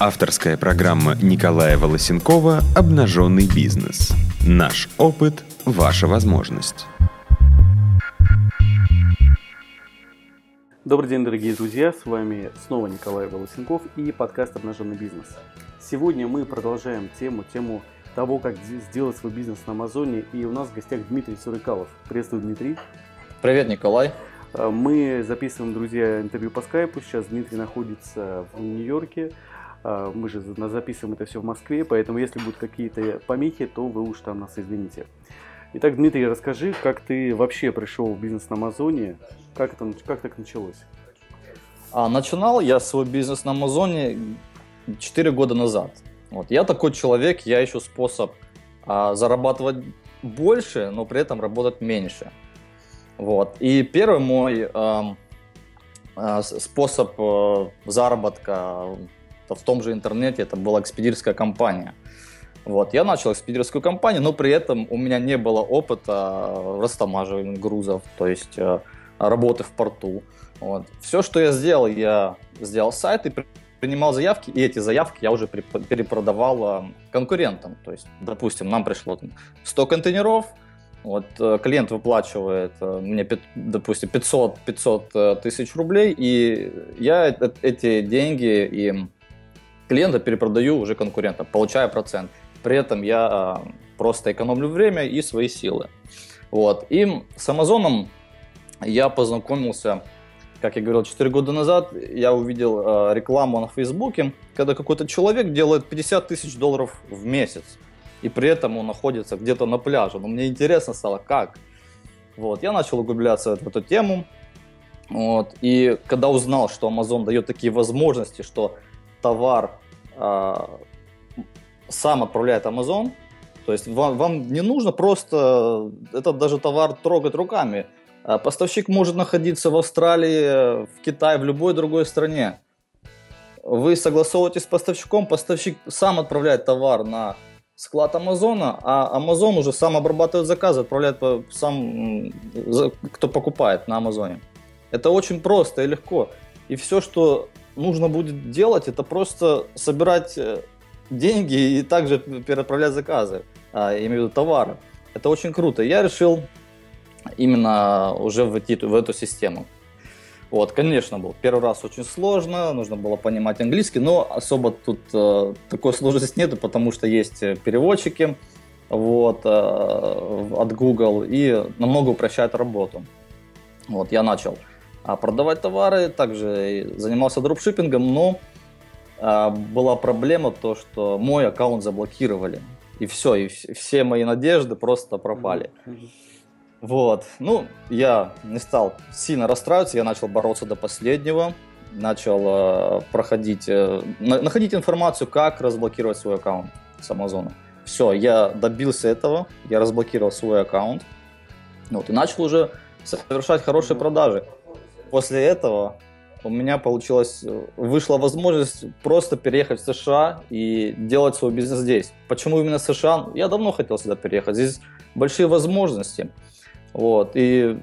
Авторская программа Николая Волосенкова «Обнаженный бизнес». Наш опыт – ваша возможность. Добрый день, дорогие друзья! С вами снова Николай Волосенков и подкаст «Обнаженный бизнес». Сегодня мы продолжаем тему, тему того, как сделать свой бизнес на Амазоне. И у нас в гостях Дмитрий Сурыкалов. Приветствую, Дмитрий. Привет, Николай. Э, мы записываем, друзья, интервью по скайпу. Сейчас Дмитрий находится в Нью-Йорке. Э, мы же записываем это все в Москве, поэтому если будут какие-то помехи, то вы уж там нас извините. Итак, Дмитрий, расскажи, как ты вообще пришел в бизнес на Амазоне? Как, это, как так началось? А, начинал я свой бизнес на Амазоне 4 года назад. Вот. Я такой человек, я ищу способ а, зарабатывать больше, но при этом работать меньше. Вот. И первый мой а, а, способ а, заработка в том же интернете, это была экспедиторская компания. Вот, я начал экспедиторскую компанию, но при этом у меня не было опыта растамаживания грузов, то есть э, работы в порту. Вот. Все, что я сделал, я сделал сайт и принимал заявки, и эти заявки я уже перепродавал конкурентам. То есть, допустим, нам пришло 100 контейнеров, вот э, клиент выплачивает э, мне, допустим, 500, 500 тысяч рублей, и я эти деньги им клиента перепродаю уже конкурентам, получая процент. При этом я а, просто экономлю время и свои силы. Вот. И с Амазоном я познакомился, как я говорил, 4 года назад. Я увидел э, рекламу на Фейсбуке, когда какой-то человек делает 50 тысяч долларов в месяц. И при этом он находится где-то на пляже. Но мне интересно стало, как. Вот. Я начал углубляться в эту тему. Вот. И когда узнал, что Amazon дает такие возможности, что товар э, сам отправляет Amazon, то есть вам, вам не нужно просто этот даже товар трогать руками. А поставщик может находиться в Австралии, в Китае, в любой другой стране. Вы согласовываетесь с поставщиком, поставщик сам отправляет товар на склад Амазона, а Амазон уже сам обрабатывает заказы, отправляет сам, кто покупает на Амазоне. Это очень просто и легко. И все, что нужно будет делать, это просто собирать э, деньги и также переотправлять заказы, а, имею в виду товары. Это очень круто. Я решил именно уже войти в эту систему. Вот, конечно, был первый раз очень сложно, нужно было понимать английский, но особо тут э, такой сложности нету, потому что есть переводчики вот, э, от Google и намного упрощает работу. Вот, я начал продавать товары, также занимался дропшиппингом, но а, была проблема то, что мой аккаунт заблокировали. И все, и все мои надежды просто пропали. Вот. Ну, я не стал сильно расстраиваться, я начал бороться до последнего. Начал э, проходить, э, на, находить информацию, как разблокировать свой аккаунт с Амазона. Все, я добился этого, я разблокировал свой аккаунт. Вот, и начал уже совершать хорошие продажи после этого у меня получилось, вышла возможность просто переехать в США и делать свой бизнес здесь. Почему именно США? Я давно хотел сюда переехать. Здесь большие возможности. Вот. И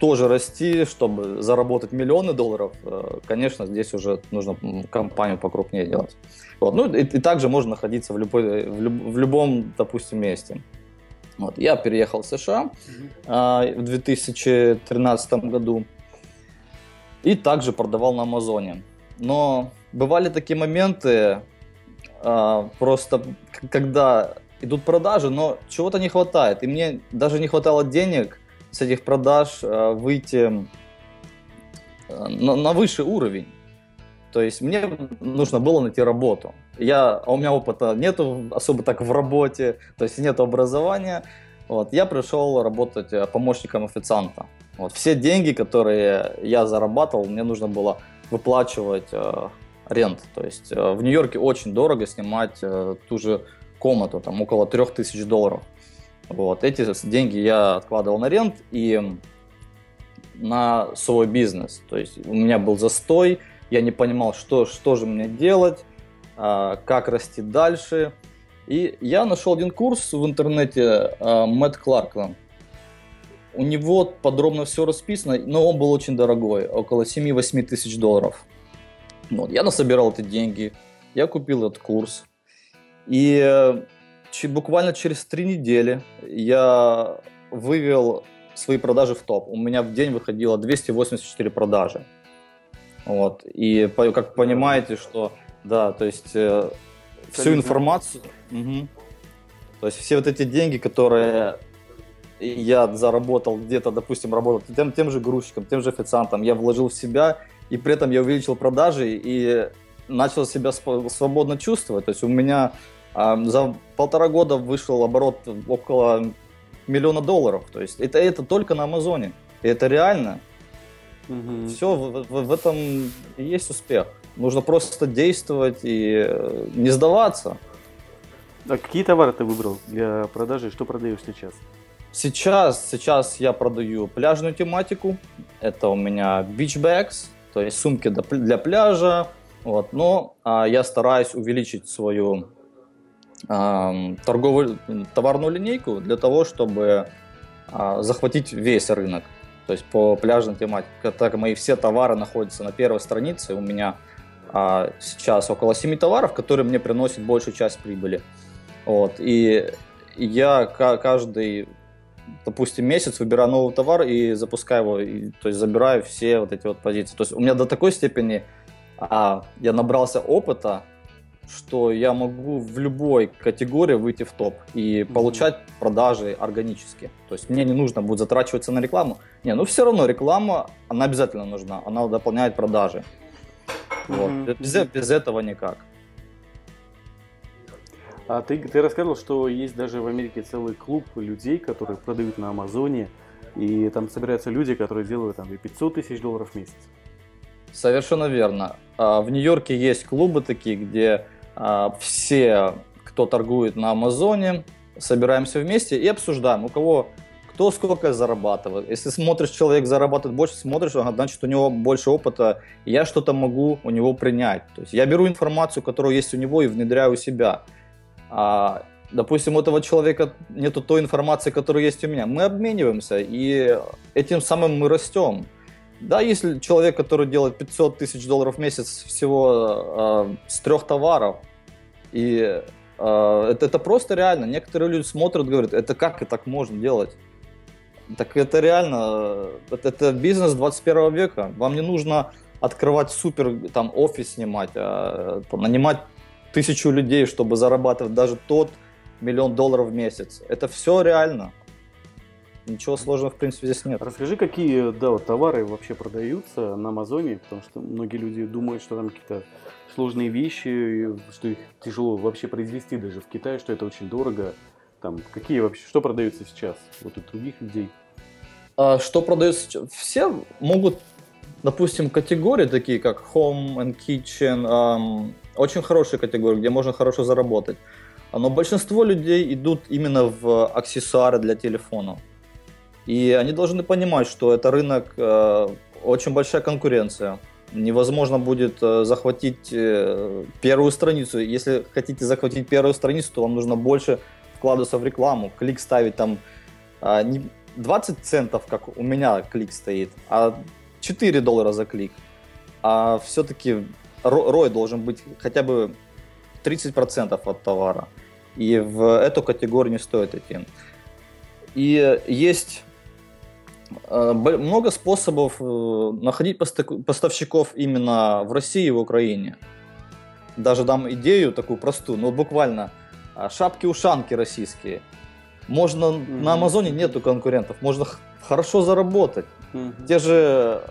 тоже расти, чтобы заработать миллионы долларов, э, конечно, здесь уже нужно компанию покрупнее делать. Вот. Ну и, и также можно находиться в, любой, в, люб, в любом, допустим, месте. Вот. Я переехал в США mm-hmm. э, в 2013 году и также продавал на Амазоне. Но бывали такие моменты, э, просто когда идут продажи, но чего-то не хватает. И мне даже не хватало денег с этих продаж э, выйти э, на, на высший уровень. То есть мне нужно было найти работу. Я, а у меня опыта нету особо так в работе, то есть нет образования. Вот, я пришел работать помощником официанта. Вот, все деньги, которые я зарабатывал, мне нужно было выплачивать э, рент. То есть э, в Нью-Йорке очень дорого снимать э, ту же комнату, там около 3000 долларов. Вот, эти деньги я откладывал на рент и на свой бизнес. То есть у меня был застой, я не понимал, что, что же мне делать, э, как расти дальше. И я нашел один курс в интернете э, Мэтт Кларкленд у него подробно все расписано, но он был очень дорогой, около 7-8 тысяч долларов. Вот. Я насобирал эти деньги, Я купил этот курс. И э, буквально через три недели я вывел свои продажи в топ. У меня в день выходило 284 продажи. Вот. И как понимаете, что да, то есть э, всю информацию, угу. то есть все вот эти деньги, которые я заработал где-то, допустим, работал тем, тем же грузчиком, тем же официантом, я вложил в себя, и при этом я увеличил продажи и начал себя свободно чувствовать. То есть у меня а, за полтора года вышел оборот около миллиона долларов. То есть это, это только на Амазоне. И это реально. Угу. Все, в, в, в этом и есть успех. Нужно просто действовать и э, не сдаваться. А какие товары ты выбрал для продажи? Что продаешь сейчас? Сейчас, сейчас я продаю пляжную тематику. Это у меня beach bags, то есть сумки для пляжа. Вот. Но а, я стараюсь увеличить свою а, торговую товарную линейку для того, чтобы а, захватить весь рынок. То есть по пляжной тематике, так мои все товары находятся на первой странице, у меня а, сейчас около 7 товаров, которые мне приносят большую часть прибыли. Вот. И я каждый, допустим, месяц выбираю новый товар и запускаю его, и, то есть забираю все вот эти вот позиции. То есть у меня до такой степени а, я набрался опыта, что я могу в любой категории выйти в топ и получать продажи органически. То есть мне не нужно будет затрачиваться на рекламу. Не, ну все равно реклама, она обязательно нужна, она дополняет продажи. Вот. Без, без этого никак. А ты, ты рассказывал, что есть даже в Америке целый клуб людей, которые продают на Амазоне, и там собираются люди, которые делают там и 500 тысяч долларов в месяц. Совершенно верно. А, в Нью-Йорке есть клубы такие, где а, все, кто торгует на Амазоне, собираемся вместе и обсуждаем, у кого кто сколько зарабатывает. Если смотришь, человек зарабатывает больше, смотришь, значит, у него больше опыта, я что-то могу у него принять. То есть я беру информацию, которая есть у него, и внедряю у себя. А, допустим, у этого человека нету той информации, которая есть у меня. Мы обмениваемся, и этим самым мы растем. Да, если человек, который делает 500 тысяч долларов в месяц всего э, с трех товаров, и э, это, это просто реально. Некоторые люди смотрят, говорят, это как и так можно делать? Так это реально, это, это бизнес 21 века. Вам не нужно открывать супер там офис снимать, а, нанимать тысячу людей, чтобы зарабатывать даже тот миллион долларов в месяц. Это все реально. Ничего сложного, в принципе, здесь нет. Расскажи, какие да, вот, товары вообще продаются на Амазоне, потому что многие люди думают, что там какие-то сложные вещи, что их тяжело вообще произвести даже в Китае, что это очень дорого. Там, какие вообще, что продается сейчас вот у других людей? А, что продается сейчас? Все могут, допустим, категории такие, как home and kitchen, эм, очень хорошие категории, где можно хорошо заработать. Но большинство людей идут именно в аксессуары для телефонов. И они должны понимать, что это рынок, э, очень большая конкуренция. Невозможно будет э, захватить э, первую страницу. Если хотите захватить первую страницу, то вам нужно больше вкладываться в рекламу, клик ставить там э, не 20 центов, как у меня клик стоит, а 4 доллара за клик. А все-таки рой должен быть хотя бы 30% от товара. И в эту категорию не стоит идти. И есть Э, много способов э, находить поставщиков именно в России и в Украине. Даже дам идею такую простую, но буквально а, шапки-ушанки российские. Можно mm-hmm. на Амазоне нету конкурентов, можно хорошо заработать. Mm-hmm. Те же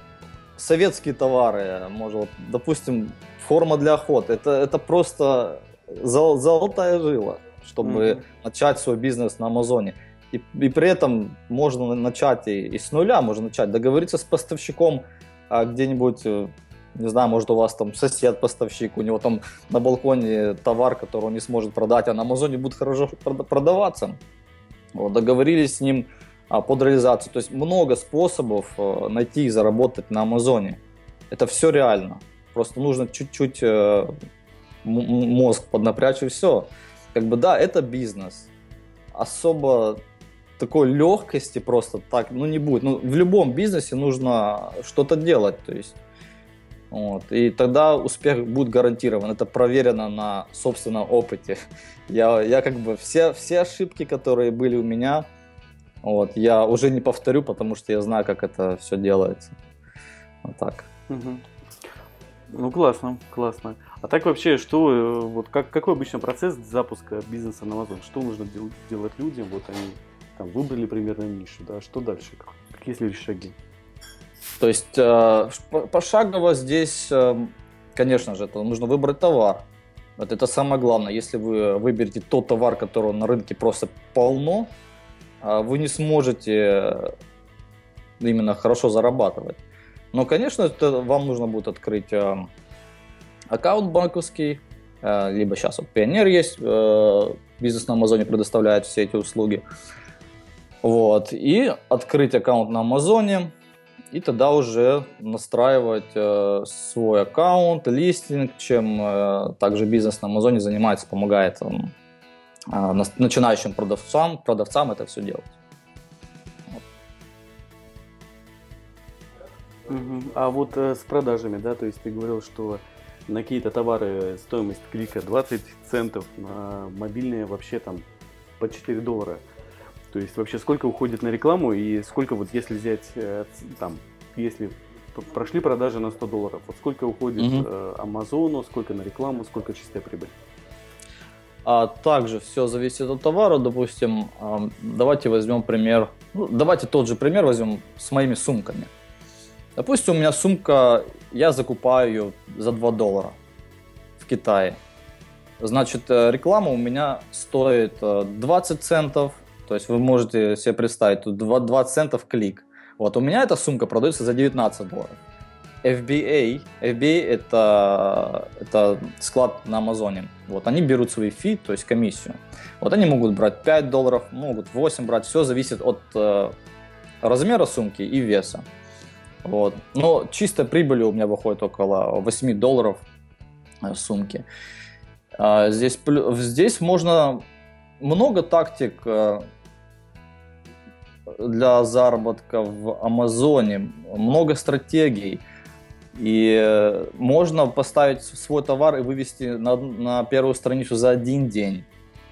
советские товары, может, допустим, форма для охоты, это, это просто зол, золотая жила, чтобы mm-hmm. начать свой бизнес на Амазоне. И, и при этом можно начать и, и с нуля, можно начать договориться с поставщиком а, где-нибудь, э, не знаю, может у вас там сосед поставщик, у него там на балконе товар, который он не сможет продать, а на Амазоне будет хорошо продаваться. Вот, договорились с ним под реализацию. То есть много способов а, найти и заработать на Амазоне. Это все реально. Просто нужно чуть-чуть э, мозг поднапрячь и все. Как бы да, это бизнес. Особо такой легкости просто так, ну, не будет. Ну, в любом бизнесе нужно что-то делать, то есть Вот. И тогда успех будет гарантирован. Это проверено на собственном опыте. Я, я как бы все, все ошибки, которые были у меня, вот, я уже не повторю, потому что я знаю, как это все делается. Вот так. Угу. Ну, классно, классно. А так вообще, что, э, вот как, какой обычно процесс запуска бизнеса на Amazon? Что нужно дел, делать людям? Вот они там выбрали примерно нишу, да, что дальше? Какие следующие шаги? То есть э, пошагово здесь, э, конечно же, это нужно выбрать товар. Вот это самое главное. Если вы выберете тот товар, которого на рынке просто полно, вы не сможете именно хорошо зарабатывать. Но, конечно, это вам нужно будет открыть аккаунт банковский, либо сейчас вот Пионер есть, бизнес на Амазоне предоставляет все эти услуги. Вот. И открыть аккаунт на Амазоне, и тогда уже настраивать э, свой аккаунт, листинг, чем э, также бизнес на Амазоне занимается, помогает э, начинающим продавцам, продавцам это все делать. А вот э, с продажами, да, то есть ты говорил, что на какие-то товары стоимость клика 20 центов, на мобильные вообще там по 4 доллара. То есть вообще сколько уходит на рекламу и сколько вот если взять э, там, если прошли продажи на 100 долларов, вот сколько уходит угу. Амазону, сколько на рекламу, сколько чистая прибыль? А также все зависит от товара. Допустим, давайте возьмем пример, ну, давайте тот же пример возьмем с моими сумками. Допустим, у меня сумка, я закупаю ее за 2 доллара в Китае. Значит, э, реклама у меня стоит 20 э, центов, то есть вы можете себе представить, тут 20 центов клик. Вот у меня эта сумка продается за 19 долларов. FBA, FBA это, это склад на Амазоне. Вот они берут свои фи, то есть комиссию. Вот они могут брать 5 долларов, могут 8 брать, все зависит от э, размера сумки и веса. Вот. Но чистой прибыли у меня выходит около 8 долларов э, сумки. А здесь, здесь можно много тактик э, для заработка в Амазоне, много стратегий. И можно поставить свой товар и вывести на, на первую страницу за один день.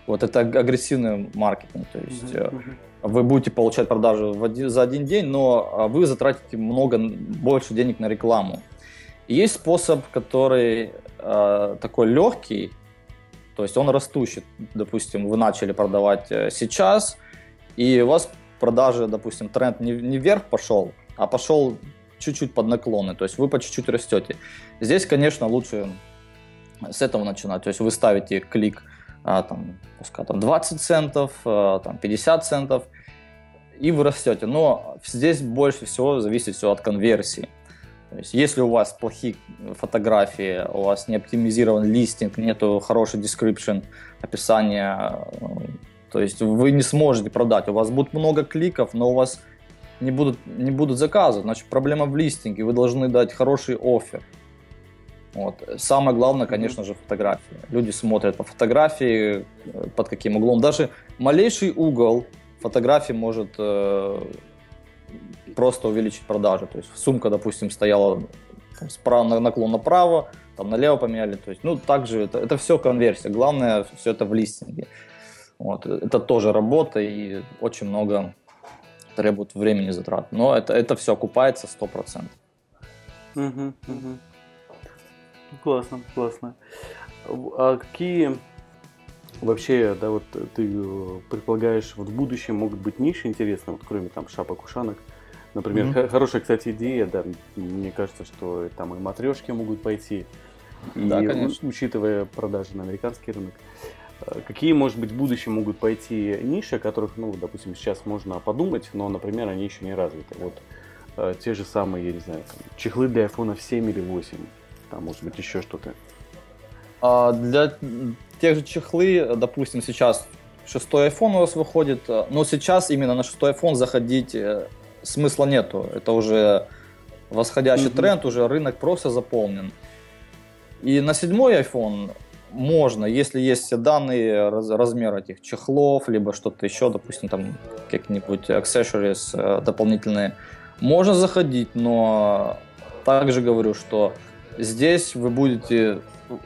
Вот это агрессивный маркетинг. То есть mm-hmm. вы будете получать продажи один, за один день, но а, вы затратите много больше денег на рекламу. И есть способ, который э, такой легкий, то есть он растущий. Допустим, вы начали продавать э, сейчас, и у вас продажи, допустим, тренд не, не вверх пошел, а пошел чуть-чуть под наклоны, то есть вы по чуть-чуть растете. Здесь, конечно, лучше с этого начинать, то есть вы ставите клик а, там, пускай там 20 центов, а, там 50 центов, и вы растете. Но здесь больше всего зависит все от конверсии. То есть, если у вас плохие фотографии, у вас не оптимизирован листинг, нету хороший description, описание то есть вы не сможете продать. У вас будет много кликов, но у вас не будут, не будут заказы. Значит, проблема в листинге. Вы должны дать хороший офер. Вот. Самое главное, конечно же, фотографии. Люди смотрят по фотографии, э, под каким углом. Даже малейший угол фотографии может э, просто увеличить продажи. То есть сумка, допустим, стояла там, справа, наклон направо, там налево поменяли. То есть, ну, также это, это все конверсия. Главное, все это в листинге. Вот. Это тоже работа и очень много требует времени затрат. Но это, это все окупается 100%. Угу, угу. Классно, классно. А какие вообще, да, вот ты э, предполагаешь, вот в будущем могут быть ниши интересные, вот кроме там шапок, ушанок? Например, mm-hmm. хорошая, кстати, идея, да, мне кажется, что там и матрешки могут пойти, да, и конечно. учитывая продажи на американский рынок. Э, какие, может быть, в будущем могут пойти ниши, о которых, ну, допустим, сейчас можно подумать, но, например, они еще не развиты. Вот э, те же самые, я не знаю, там, чехлы для iPhone 7 или 8, там, может быть, еще что-то. А для тех же чехлы, допустим, сейчас шестой iPhone у вас выходит, э, но сейчас именно на шестой iPhone заходить смысла нету. Это уже восходящий mm-hmm. тренд, уже рынок просто заполнен. И на седьмой iPhone можно, если есть все данные, раз, размер этих чехлов, либо что-то еще, допустим, там какие-нибудь accessories э, дополнительные, можно заходить, но также говорю, что здесь вы будете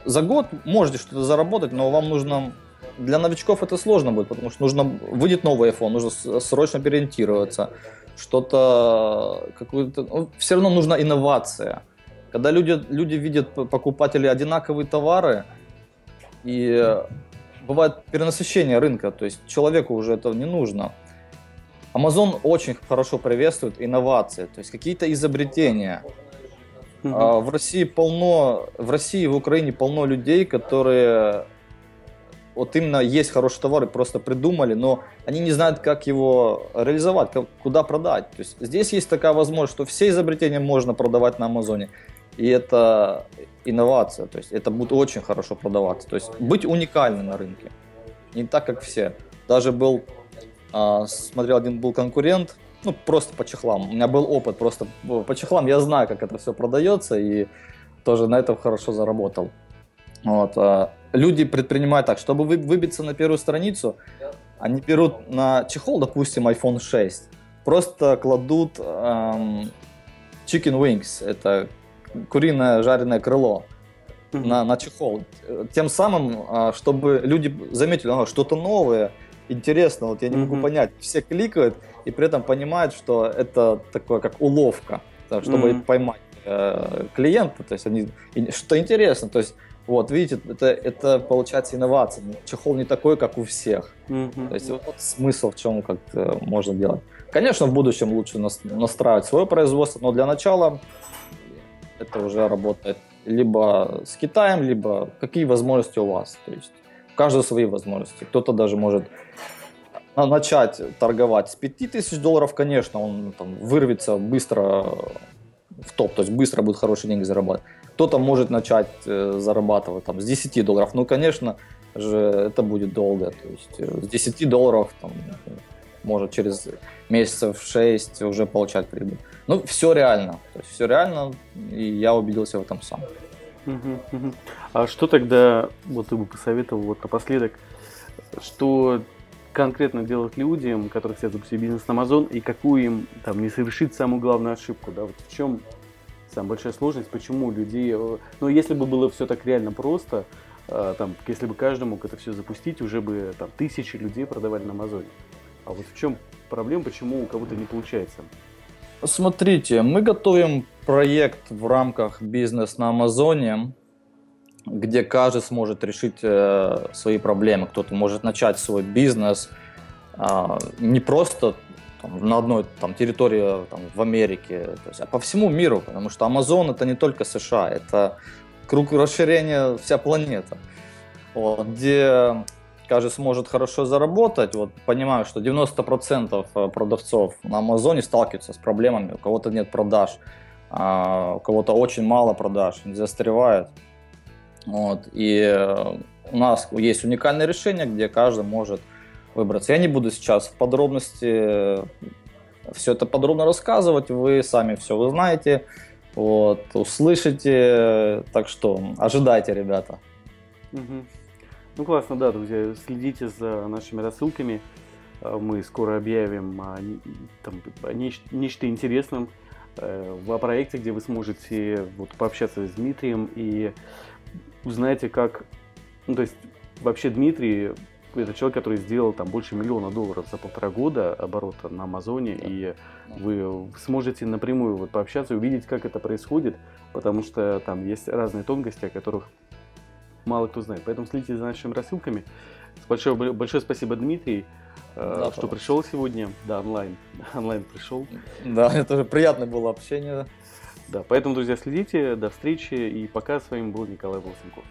за год можете что-то заработать, но вам нужно для новичков это сложно будет, потому что нужно выйдет новый iPhone, нужно срочно переориентироваться, что-то какую-то, ну, все равно нужна инновация. Когда люди люди видят покупатели одинаковые товары и бывает перенасыщение рынка, то есть человеку уже это не нужно. Amazon очень хорошо приветствует инновации, то есть какие-то изобретения. Uh-huh. В России полно, в России и в Украине полно людей, которые вот именно есть хороший товар и просто придумали, но они не знают, как его реализовать, как, куда продать. То есть здесь есть такая возможность, что все изобретения можно продавать на Амазоне. И это инновация, то есть это будет очень хорошо продаваться. То есть быть уникальным на рынке. Не так, как все. Даже был, а, смотрел один был конкурент, ну просто по чехлам. У меня был опыт просто по чехлам, я знаю, как это все продается, и тоже на этом хорошо заработал. Вот. А, люди предпринимают так, чтобы вы, выбиться на первую страницу, они берут на чехол, допустим, iPhone 6, просто кладут эм, chicken wings, это куриное жареное крыло, mm-hmm. на, на чехол. Тем самым, а, чтобы люди заметили, ага, что-то новое, интересно, вот я не mm-hmm. могу понять, все кликают и при этом понимают, что это такое как уловка, чтобы mm-hmm. поймать э, клиента, то есть они, что интересно, то есть вот, видите, это, это получается инновация. Чехол не такой, как у всех. Mm-hmm. То есть вот, вот смысл в чем как можно делать. Конечно, в будущем лучше настраивать свое производство, но для начала это уже работает либо с Китаем, либо какие возможности у вас. То есть у каждого свои возможности. Кто-то даже может начать торговать с 5000 долларов, конечно, он там, вырвется быстро в топ, то есть быстро будет хорошие деньги зарабатывать. Кто-то может начать э, зарабатывать там, с 10 долларов. Ну, конечно же, это будет долго. То есть э, с 10 долларов там, может через месяцев 6 уже получать прибыль. Ну, все реально. То есть все реально, и я убедился в этом сам. А что тогда, вот ты бы посоветовал вот напоследок, что конкретно делать людям, которые хотят запустить бизнес на Amazon, и какую им там не совершить самую главную ошибку, да, вот в чем самая большая сложность, почему людей, э, ну, если бы было все так реально просто, э, там, если бы каждый мог это все запустить, уже бы там тысячи людей продавали на Амазоне. А вот в чем проблема, почему у кого-то не получается? Смотрите, мы готовим проект в рамках бизнес на Амазоне, где каждый сможет решить э, свои проблемы. Кто-то может начать свой бизнес э, не просто там, на одной там, территории там, в Америке, то есть, а по всему миру, потому что Амазон это не только США, это круг расширения вся планета, вот, где каждый сможет хорошо заработать. Вот понимаю, что 90% э, продавцов на Амазоне сталкиваются с проблемами, у кого-то нет продаж, а у кого-то очень мало продаж, застревает. Вот, и э, у нас есть уникальное решение, где каждый может выбраться. Я не буду сейчас в подробности э, все это подробно рассказывать, вы сами все узнаете, вот, услышите, так что ожидайте, ребята. Угу. Ну классно, да, друзья, следите за нашими рассылками, э, мы скоро объявим о, там, о неч- нечто интересном, э, о проекте, где вы сможете вот, пообщаться с Дмитрием и узнаете, как, ну то есть вообще Дмитрий это человек, который сделал там больше миллиона долларов за полтора года оборота на Амазоне, да. и вы сможете напрямую вот пообщаться и увидеть, как это происходит, потому что там есть разные тонкости, о которых мало кто знает. Поэтому следите за нашими рассылками. Большое, большое спасибо, Дмитрий, э, да, что пришел сегодня. Да, онлайн. Онлайн пришел. Да, это тоже приятное было общение. Да, поэтому, друзья, следите. До встречи. И пока с вами был Николай Волосенков.